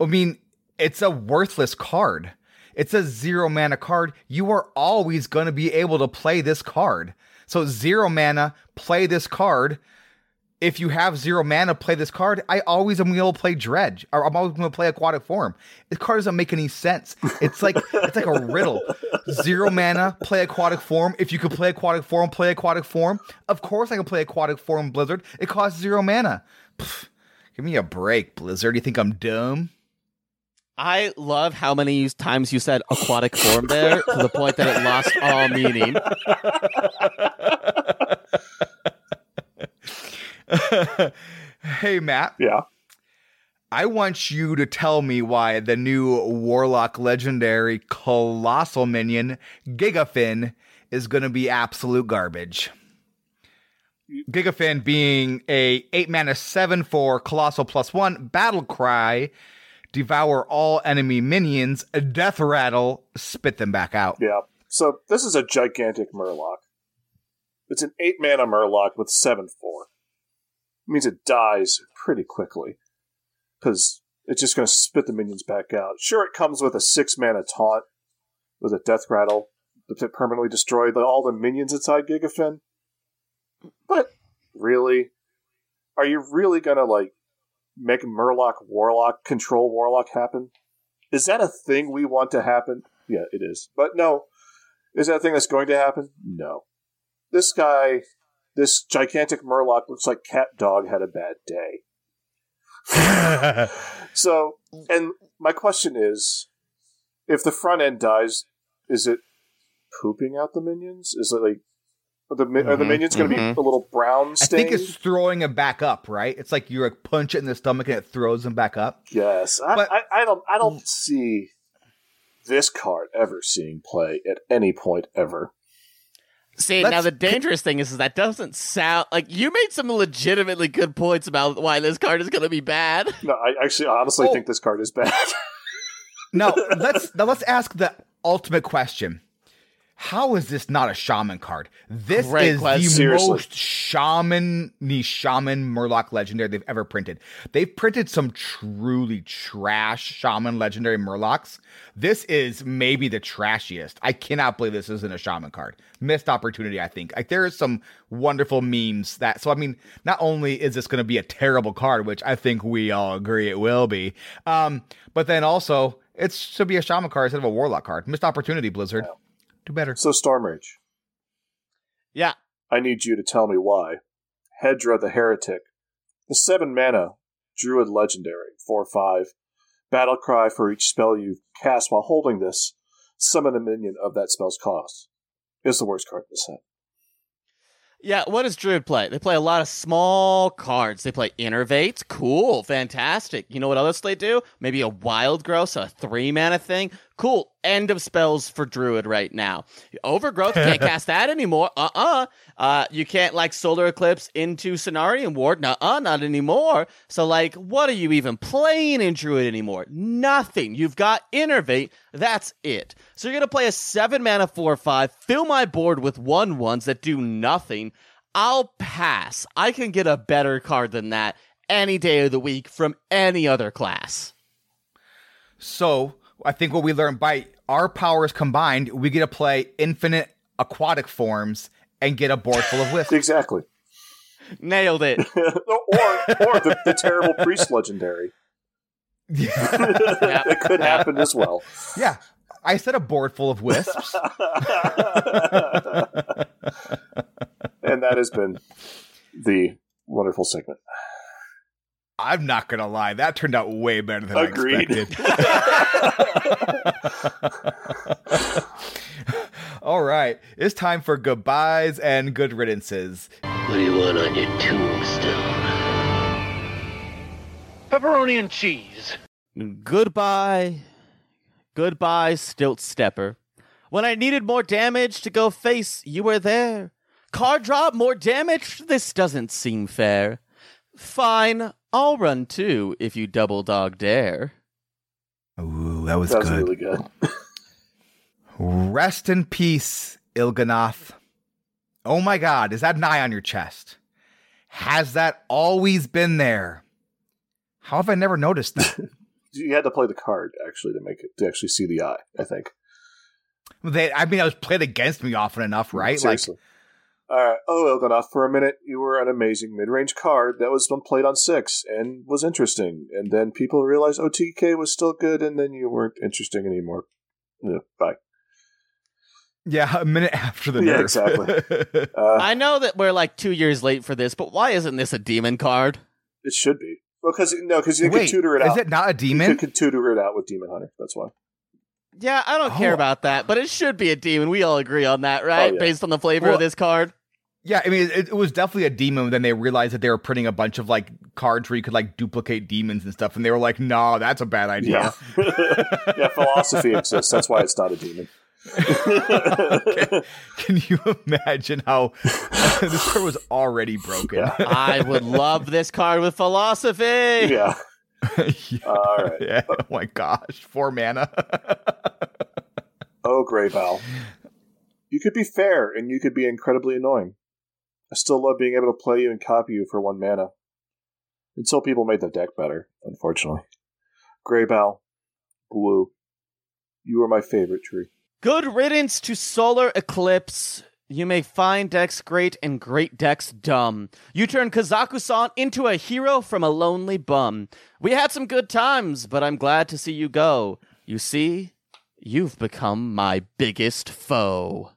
I mean, it's a worthless card. It's a zero mana card. You are always going to be able to play this card. So zero mana, play this card. If you have zero mana, play this card. I always am going to play Dredge, or I'm always going to play Aquatic Form. This card doesn't make any sense. It's like it's like a riddle. Zero mana, play Aquatic Form. If you could play Aquatic Form, play Aquatic Form. Of course, I can play Aquatic Form Blizzard. It costs zero mana. Pff, give me a break, Blizzard. You think I'm dumb? I love how many times you said aquatic form there to the point that it lost all meaning. hey, Matt. yeah. I want you to tell me why the new Warlock legendary colossal minion, Gigafin, is going to be absolute garbage. Gigafin being a 8 mana 7 4 colossal plus 1 battle cry, devour all enemy minions, a death rattle, spit them back out. Yeah. So this is a gigantic Murloc. It's an eight mana Murloc with seven four. means it dies pretty quickly because it's just going to spit the minions back out. Sure, it comes with a six mana taunt with a death rattle to permanently destroy the, all the minions inside Gigafin. But really, are you really going to like make Murloc Warlock control Warlock happen? Is that a thing we want to happen? Yeah, it is. But no, is that a thing that's going to happen? No. This guy, this gigantic Murloc looks like Cat Dog had a bad day. so, and my question is, if the front end dies, is it pooping out the minions? Is it like, Are the, mi- are the minions going to mhm. be a little brown stain? I think it's throwing him back up, right? It's like you like punch it in the stomach and it throws him back up. Yes, I, But- I, I don't. I don't see this card ever seeing play at any point ever. See, Let's now the dangerous thing is, is that doesn't sound like you made some legitimately good points about why this card is going to be bad. No, I actually honestly Oh. think this card is bad. Now let's now let's ask the ultimate question. How is this not a shaman card? This Great is question. the Seriously. most shaman the shaman Murloc legendary they've ever printed. They've printed some truly trash shaman legendary Murlocs. This is maybe the trashiest. I cannot believe this isn't a shaman card. Missed opportunity, I think. Like there is some wonderful memes that so I mean, not only is this gonna be a terrible card, which I think we all agree it will be, um, but then also it should be a shaman card instead of a warlock card. Missed opportunity, Blizzard. Do better. so Stormrage, Yeah, I need you to tell me why. Hedra the Heretic, the seven mana Druid Legendary, four five, battle cry for each spell you cast while holding this. Summon a minion of that spell's cost. Is the worst card in the set. yeah. What does Druid play? They play a lot of small cards. They play Innervate. Cool, fantastic. You know what else they do? Maybe a Wild Growth, a three mana thing. Cool. End of spells for Druid right now. Overgrowth can't cast that anymore. Uh uh Uh, you can't like Solar Eclipse into Cenarion Ward. Nuh uh, not anymore. So like, what are you even playing in Druid anymore? Nothing. You've got Innervate. That's it. So you're gonna play a seven mana four five. Fill my board with one ones that do nothing. I'll pass. I can get a better card than that any day of the week from any other class. So I think what we learned by our powers combined, we get to play infinite aquatic forms and get a board full of wisps. Exactly. Nailed it. or or the, the terrible priest legendary. yeah. it could happen as well. yeah. I said a board full of wisps. and that has been the wonderful segment. I'm not gonna lie, that turned out way better than Agreed. I expected. All right, it's time for goodbyes and good riddances. What do you want on your tombstone? Pepperoni and cheese. Goodbye. Goodbye, Stilt Stepper. When I needed more damage to go face, you were there. Car drop, more damage? This doesn't seem fair. Fine, I'll run too if you double dog dare. Ooh, that was That was good. really good. Rest in peace, Il'gynoth. Oh my god, is that an eye on your chest? Has that always been there? How have I never noticed that? You had to play the card actually to make it to actually see the eye. I think. they, I mean, I was played against me often enough, right? Seriously. All right. Oh, Il'gynoth, for a minute, you were an amazing mid-range card that was played on six and was interesting, and then people realized OTK was still good, and then you weren't interesting anymore. Yeah, bye. Yeah, a minute after the Yeah, exactly. Uh, I know that we're like two years late for this, but why isn't this a demon card? it should be because no, because you Wait, can tutor it is out. Is it not a demon? You demon? could tutor it out with Demon Hunter. That's why. Yeah, I don't Oh. care about that, but it should be a demon. We all agree on that, right? Oh, yeah. Based on the flavor Well- of this card. Yeah, I mean, it, it was definitely a demon. Then they realized that they were printing a bunch of like cards where you could like duplicate demons and stuff, and they were like, "No, that's a bad idea." Yeah, yeah. Philosophy exists. That's why it's not a demon. Can you imagine how this card was already broken? Yeah. I would love this card with philosophy. yeah. Yeah. All right. Yeah. Oh my gosh, four mana. Oh, Grey Val. You could be fair and you could be incredibly annoying. I still love being able to play you and copy you for one mana. Until people made the deck better, unfortunately. Grey Val. Blue. You are my favorite tree. Good riddance to Solar Eclipse. You make fine decks great and great decks dumb. You turn Kazakusan into a hero from a lonely bum. We had some good times, but I'm glad to see you go. You see, you've become my biggest foe.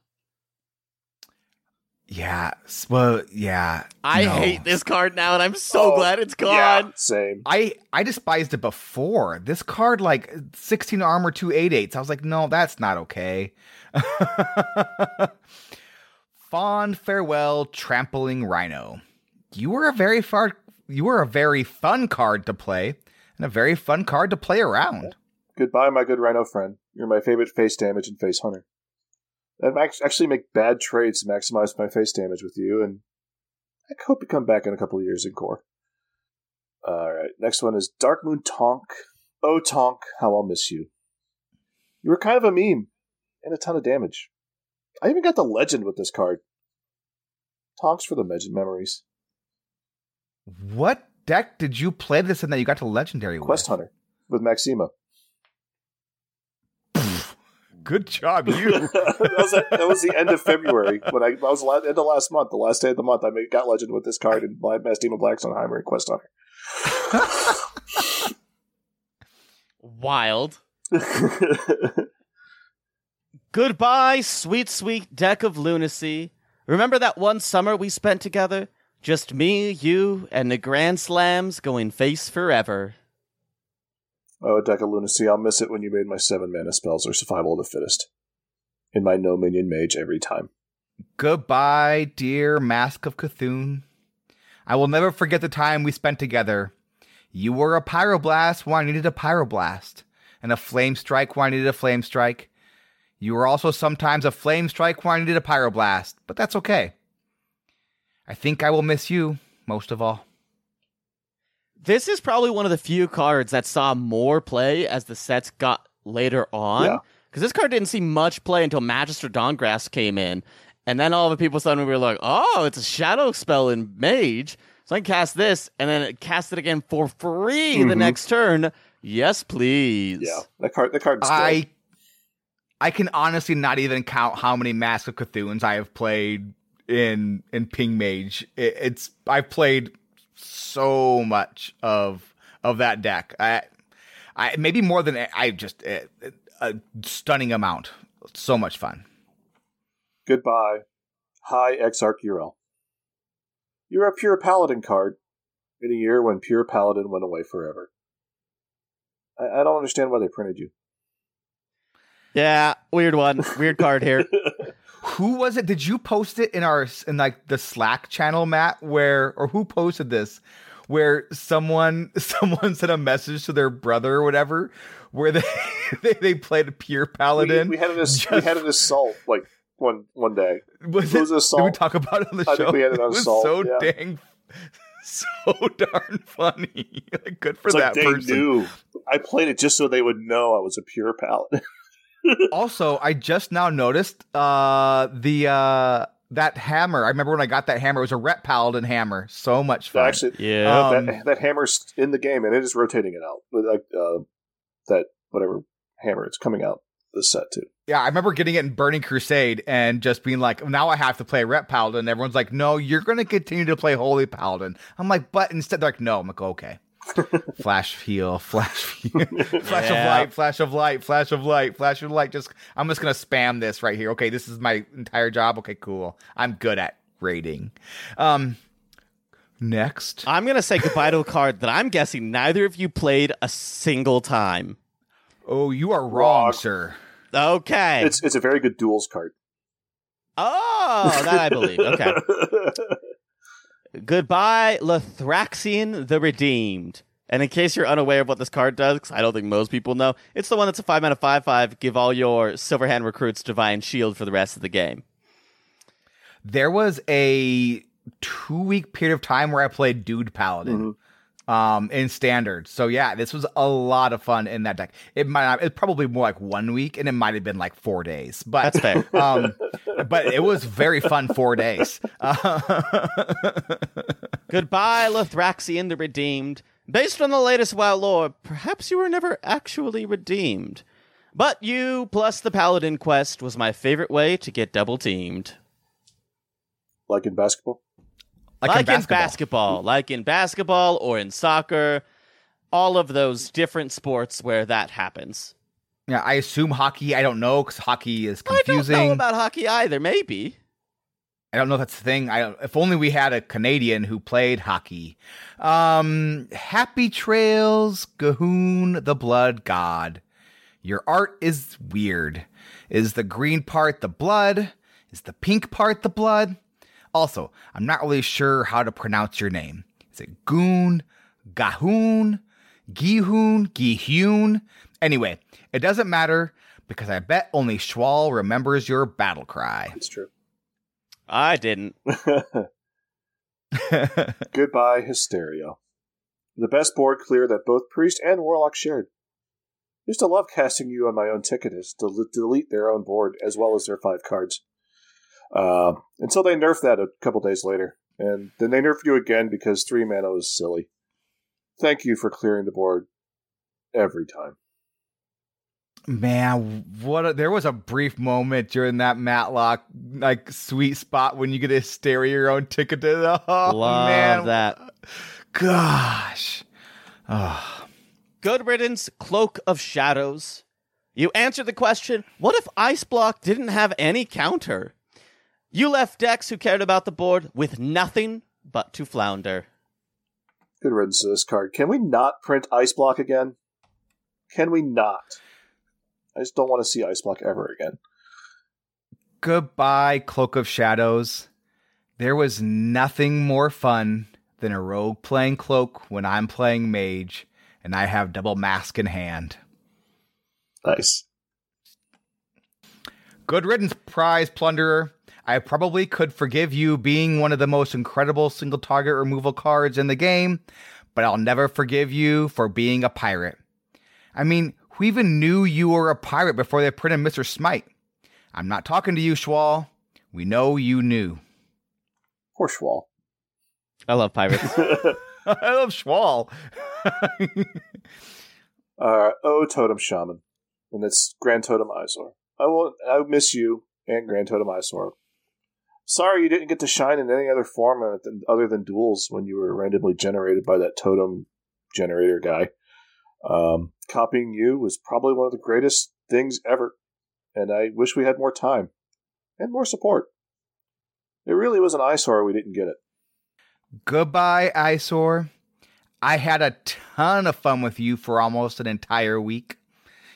yeah. s- Well, yeah. I no. hate this card now, and I'm so Oh, glad it's gone. Yeah, same. I I despised it before. This card, like sixteen armor, two eight eights. I was like, no, that's not okay. Fond farewell, trampling rhino. You were a very far you were a very fun card to play, and a very fun card to play around. Goodbye, my good rhino friend. You're my favorite face damage and face hunter. I actually make bad trades to maximize my face damage with you, and I hope you come back in a couple years in core. All right, next one is Darkmoon Tonk. Oh, Tonk, how I'll miss you. You were kind of a meme and a ton of damage. I even got the legend with this card. Tonks for the legend memories. What deck did you play this in that you got to legendary Quest with? Hunter with Maxima. Good job, you. that, was that was the end of February when I, I was la- end of last month, the last day of the month. I made, got legend with this card and my Maxima Blastenheimer and Quest Hunter. Wild. Goodbye, sweet, sweet deck of lunacy. Remember that one summer we spent together? Just me, you, and the Grand Slams going face forever. Oh, deck of lunacy! I'll miss it when you made my seven mana spells or survival of the fittest. In my no minion mage every time. Goodbye, dear Mask of C'Thun. I will never forget the time we spent together. You were a pyroblast when I needed a pyroblast, and a flame strike when I needed a flame strike. You are also sometimes a flame strike when I needed a pyroblast, but that's okay. I think I will miss you most of all. This is probably one of the few cards that saw more play as the sets got later on. Yeah. Because this card didn't see much play until Magister Dawngrasp came in. And then all of a people suddenly were like, oh, it's a shadow spell in Mage. So I can cast this and then cast it again for free the Mhm. next turn. Yes, please. Yeah, that card. That card. I I can honestly not even count how many Mask of C'Thun's I have played in in Ping Mage. It, it's I've played so much of of that deck. I I maybe more than I just a, a stunning amount. So much fun. Goodbye. Hi, Exarch Urel. You're a pure paladin card in a year when pure paladin went away forever. I, I don't understand why they printed you. Yeah, weird one. Weird card here. Who was it? Did you post it in our in like the Slack channel, Matt? Where or who posted this? Where someone someone sent a message to their brother or whatever, where they they, they played a pure paladin. We, we had an ass- we had an assault like one one day. Was it was it- an assault. Did we talk about it on the I show? think we had it on was assault. so yeah. dang, so darn funny. Like, Good for It's that like they person. knew. I played it just so they would know I was a pure paladin. Also, I just now noticed uh the uh that hammer. I remember when I got that hammer. It was a Ret Paladin hammer. So much fun. Actually, Yeah. Um, that, that hammer's in the game and it is rotating it out. Like uh, that whatever hammer it's coming out this set too. Yeah, I remember getting it in Burning Crusade and just being like, now I have to play Ret Paladin. Everyone's like, no, you're going to continue to play Holy Paladin. I'm like, but instead, they're like, no. I'm like, okay. flash heal, flash heal, flash of Yeah. light, flash of light, flash of light, flash of light. Just, I'm just going to spam this right here. Okay, this is my entire job. Okay, cool. I'm good at raiding. Um, next. I'm going to say goodbye to a card that I'm guessing neither of you played a single time. Oh, you are wrong, Wrong. sir. Okay. It's it's a very good duels card. oh, that I believe. Okay. Goodbye, Lothraxion the Redeemed. And in case you're unaware of what this card does, 'cause I don't think most people know, it's the one that's a 5 mana 5 5. Give all your Silverhand recruits Divine Shield for the rest of the game. there was a two week period of time where I played Dude Paladin. Mm-hmm. Um, in standard. So yeah, this was a lot of fun in that deck. It might not, it's probably more like one week and it might have been like four days, but That's fair. um, but it was very fun four days. Goodbye, Lothraxion the Redeemed. Based on the latest WoW lore, perhaps you were never actually redeemed. But you plus the Paladin quest was my favorite way to get double teamed. like in basketball. Like, like in in basketball. basketball, like in basketball or in soccer, all of those different sports where that happens. Yeah, I assume hockey. I don't know because hockey is confusing. I don't know about hockey either. Maybe. I don't know if that's the thing. I if only we had a Canadian who played hockey. Um, happy trails, Gahoon, the blood god. Your art is weird. Is the green part the blood? Is the pink part the blood? Also, I'm not really sure how to pronounce your name. Is it Goon, Gahoon, Gihoon, Gihoon? Anyway, it doesn't matter because I bet only Schwal remembers your battle cry. It's true. I didn't. Goodbye, Hysteria. The best board clear that both Priest and Warlock shared. Used to love casting you on my own Ticketus to delete their own board as well as their five cards. Uh, until they nerfed that a couple days later. And then they nerfed you again because three mana was silly. Thank you for clearing the board every time. Man, what a, there was a brief moment during that Matlock like sweet spot when you get to stare your own ticket. To, oh, Love man. that. Gosh. Oh. Good riddance, Cloak of Shadows. You answered the question what if Ice Block didn't have any counter? You left decks who cared about the board with nothing but to flounder. Good riddance to this card. Can we not print Ice Block again? Can we not? I just don't want to see Ice Block ever again. Goodbye, Cloak of Shadows. There was nothing more fun than a rogue playing cloak when I'm playing mage and I have double mask in hand. Nice. Good riddance, prize plunderer. I probably could forgive you being one of the most incredible single target removal cards in the game, but I'll never forgive you for being a pirate. I mean, who even knew you were a pirate before they printed Mr. Smite? I'm not talking to you, Schwal. We know you knew. Poor Schwal. I love pirates. I love Schwal. uh, oh, Totem Shaman. And it's Grand Totem Eys'or. I will I miss you and Grand Totem Eys'or. Sorry you didn't get to shine in any other form other than duels when you were randomly generated by that totem generator guy. Um, copying you was probably one of the greatest things ever, and I wish we had more time and more support. It really was an eyesore we didn't get it. Goodbye, eyesore. I had a ton of fun with you for almost an entire week.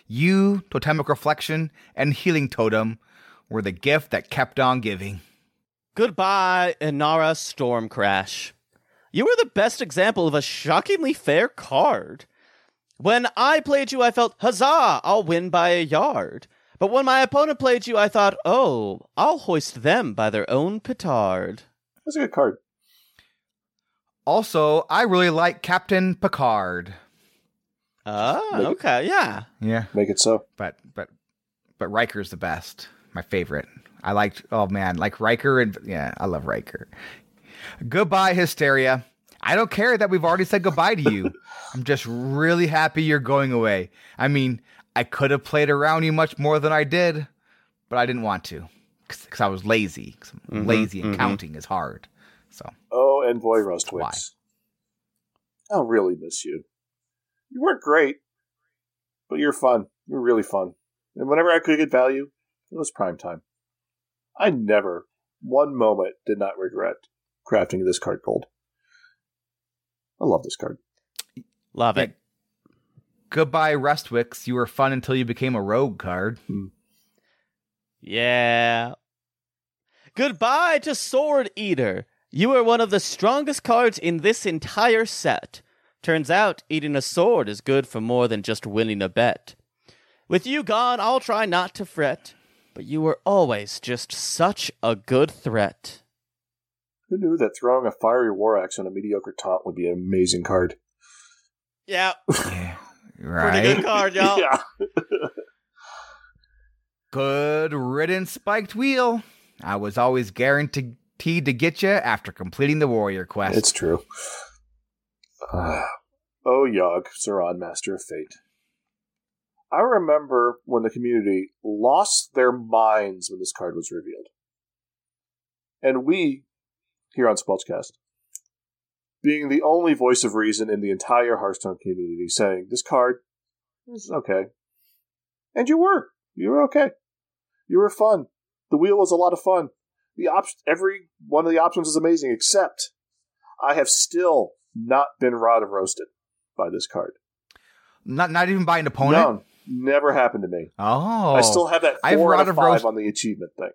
You, Totemic Reflection, and Healing Totem were the gift that kept on giving. Goodbye, Inara Stormcrash. You were the best example of a shockingly fair card. When I played you, I felt, huzzah, I'll win by a yard. But when my opponent played you, I thought, oh, I'll hoist them by their own petard. That's a good card. Also, I really like Captain Picard. Oh, okay, yeah. Yeah. Make it so. But but but Riker's the best. My favorite. I liked oh man, like Riker and yeah, I love Riker. Goodbye, Hysteria. I don't care that we've already said goodbye to you. I'm just really happy you're going away. I mean, I could have played around you much more than I did, but I didn't want to because I was lazy. I'm Mhm, lazy and mhm. counting is hard. So Oh, Envoy Rustwix. I'll really miss you. You weren't great, but you're fun. You're really fun. And whenever I could get value, it was prime time. I never, one moment, did not regret crafting this card gold. I love this card. Love it. goodbye, Rustwix. You were fun until you became a rogue card. Hmm. Yeah. Goodbye to Sword Eater. You are one of the strongest cards in this entire set. Turns out eating a sword is good for more than just winning a bet. With you gone, I'll try not to fret, but you were always just such a good threat. Who knew that throwing a fiery war axe on a mediocre taunt would be an amazing card? Yeah. Right. Pretty good card, y'all. yeah. Good riddance, spiked wheel. I was always guaranteed to get you after completing the warrior quest. It's true. Ah. oh, Yogg, Saron, Master of Fate. I remember when the community lost their minds when this card was revealed. And we, here on Squelchcast, being the only voice of reason in the entire Hearthstone community, saying, this card is okay. And you were. You were okay. You were fun. The wheel was a lot of fun. The op- every one of the options is amazing, except I have still not been rod roasted by this card. Not not even by an opponent. No, never happened to me. Oh, I still have that I've four rod out of of five roast- on the achievement thing.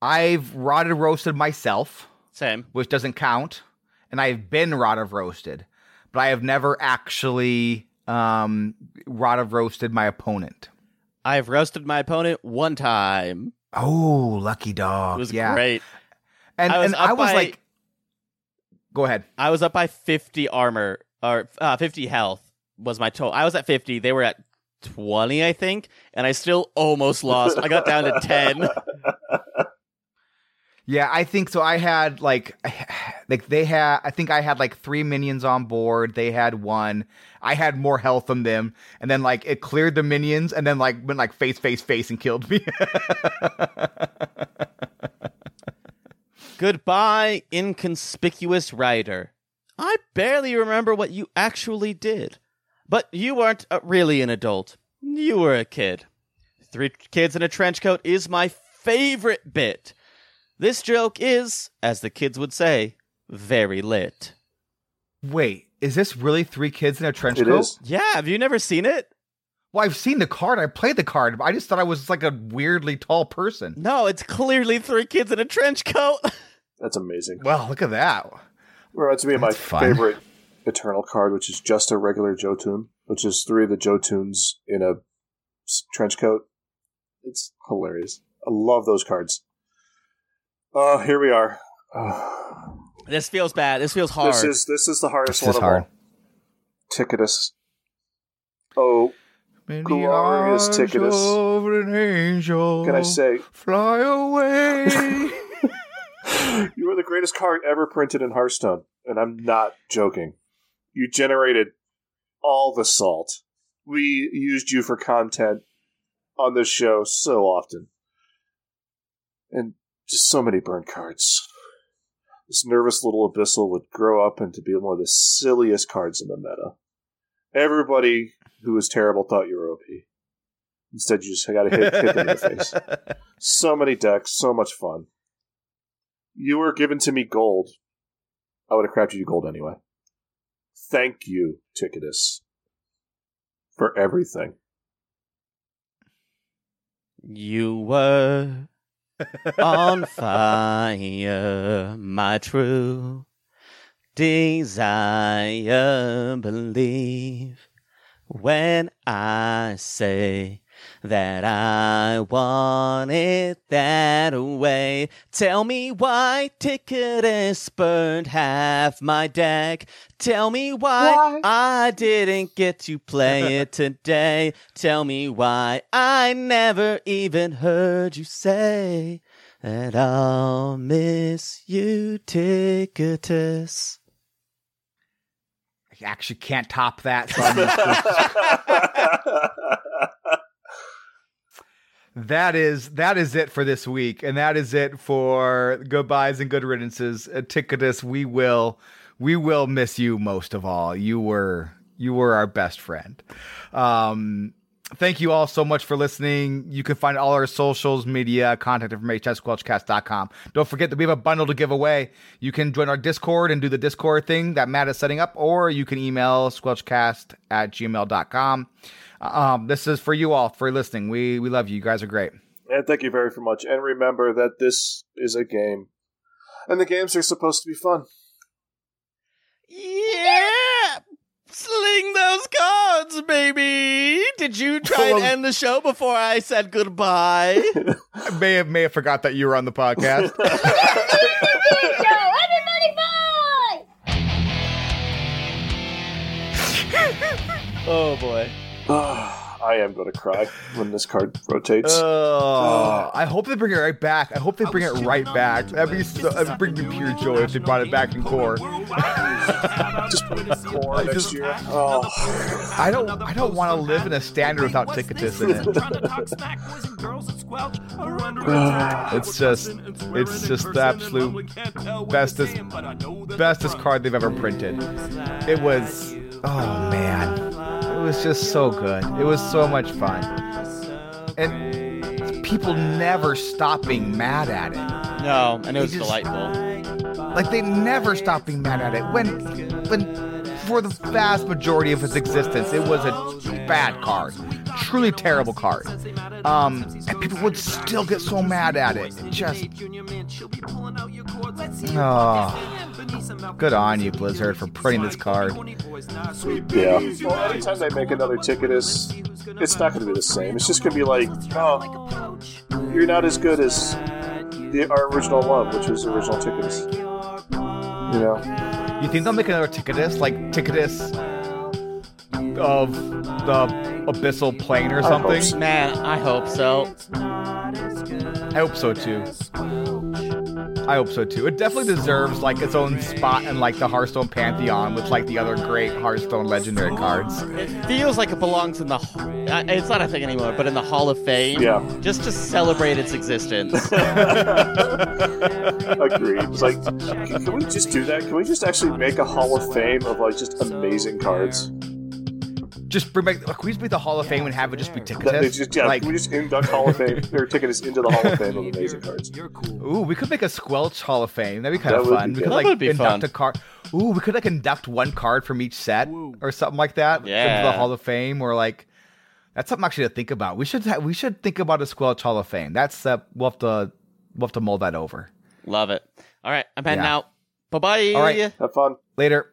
I've rotted roasted myself, Same. which doesn't count, and I've been rotted roasted, but I have never actually um rotted roasted my opponent. I've roasted my opponent one time. Oh, lucky dog! It was yeah. great. And I was and I was by- like, go ahead. I was up by 50 armor or uh, 50 health was my total. I was at 50. They were at 20, I think, and I still almost lost. I got down to 10. Yeah, I think so. I had like, like they had. I think I had like three minions on board. They had one. I had more health than them, and then like it cleared the minions, and then like went like face, face, face, and killed me. Goodbye, inconspicuous writer. I barely remember what you actually did. But you weren't uh, really an adult. You were a kid. Three kids in a trench coat is my favorite bit. This joke is, as the kids would say, very lit. Wait, is this really three kids in a trench It coat? is. Yeah, have you never seen it? Well, I've seen the card. I played the card. I just thought I was like a weirdly tall person. No, it's clearly three kids in a trench coat. That's amazing. Well, look at that. Reminds me of my That's fun. favorite Eternal card, which is just a regular Jotun, which is three of the Jotuns in a trench coat. It's hilarious. I love those cards. Oh, here we are. Oh, This feels bad. This feels hard. this is this is the hardest This one is of hard. all. Ticketus. Oh, Glorious Ticketus. Of an angel. can I say Fly away. you are the greatest card ever printed in Hearthstone, and I'm not joking. You generated all the salt. We used you for content on this show so often. And just so many burn cards. This nervous little abyssal would grow up into be one of the silliest cards in the meta. Everybody who was terrible thought you were OP. Instead, you just got to hit, hit them in the face. So many decks, so much fun. You were given to me gold. I would have crafted you gold anyway. Thank you, Ticketus, for everything. You were on fire, my true desire. Believe when I say that I want it that way. Tell me why Ticketus burned half my deck. Tell me why, I didn't get to play it today. Tell me why I never even heard you say that I'll miss you, Ticketus. I actually can't top that. So I'm gonna- that is that is it for this week, and that is it for goodbyes and good riddances. Uh, Ticketus, we will we will miss you most of all. You were you were our best friend. Um, thank you all so much for listening. You can find all our socials, media, contact information at squelchcast.com. Don't forget that we have a bundle to give away. You can join our Discord and do the Discord thing that Matt is setting up, or you can email squelchcast at gmail.com. Um, this is for you all for listening. We we love you. You guys are great. and thank you very much. And remember that this is a game, and the games are supposed to be fun. Yeah! Sling those cards, baby! Did you try Well, and end the show before I said goodbye? I may have may have forgot that you were on the podcast. oh boy. Ah. I am going to cry when this card rotates. Uh, oh, I hope they bring it right back. I hope they bring it right back. That'd be so, that'd bring me pure joy if they brought it back in core. Just put it in core next year. Oh, I don't I don't want to live in a standard without Ticketus in it. It's just it's just the absolute bestest bestest card they've ever printed. It was oh man. It was just so good. It was so much fun. And people never stop being mad at it. No, and it was just- delightful. Like they never stop being mad at it. When when for the vast majority of its existence, it was a bad card. truly terrible card. Um, and people would still get so mad at it. It just. Oh, good on you, Blizzard, for printing this card. Yeah. Well, anytime they make another Ticketus, it's not going to be the same. It's just going to be like, oh, you're not as good as the, our original one, which was the original Ticketus. You know? You think they'll make another Ticketus, like Ticketus of the Abyssal Plane or I something? so. Man, I hope so. I hope so too. I hope so too. It definitely deserves like its own spot in like the Hearthstone pantheon with like the other great Hearthstone legendary cards. It feels like it belongs in the. uh, It's not a thing anymore, but in the Hall of Fame. Yeah. Just to celebrate its existence. Agreed. It's like, can can we just do that? Can we just actually make a Hall of Fame of like just amazing cards? Just bring back. Can we just make the Hall of Fame and have it just be That they Ticketus? just, yeah, like, can we just induct Hall of Fame or Ticketus into the Hall of Fame of amazing cards? You're cool. Ooh, we could make a Squelch Hall of Fame. That'd be kind That of fun. We could That like would be induct fun. a card. Ooh, we could like induct one card from each set or something like that into Yeah. the Hall of Fame. Or like that's something actually to think about. We should ha- we should think about a Squelch Hall of Fame. That's uh, we'll have to we'll have to mold that over. Love it. All right, I'm heading Yeah. out. Bye bye. All right. Have fun. Later.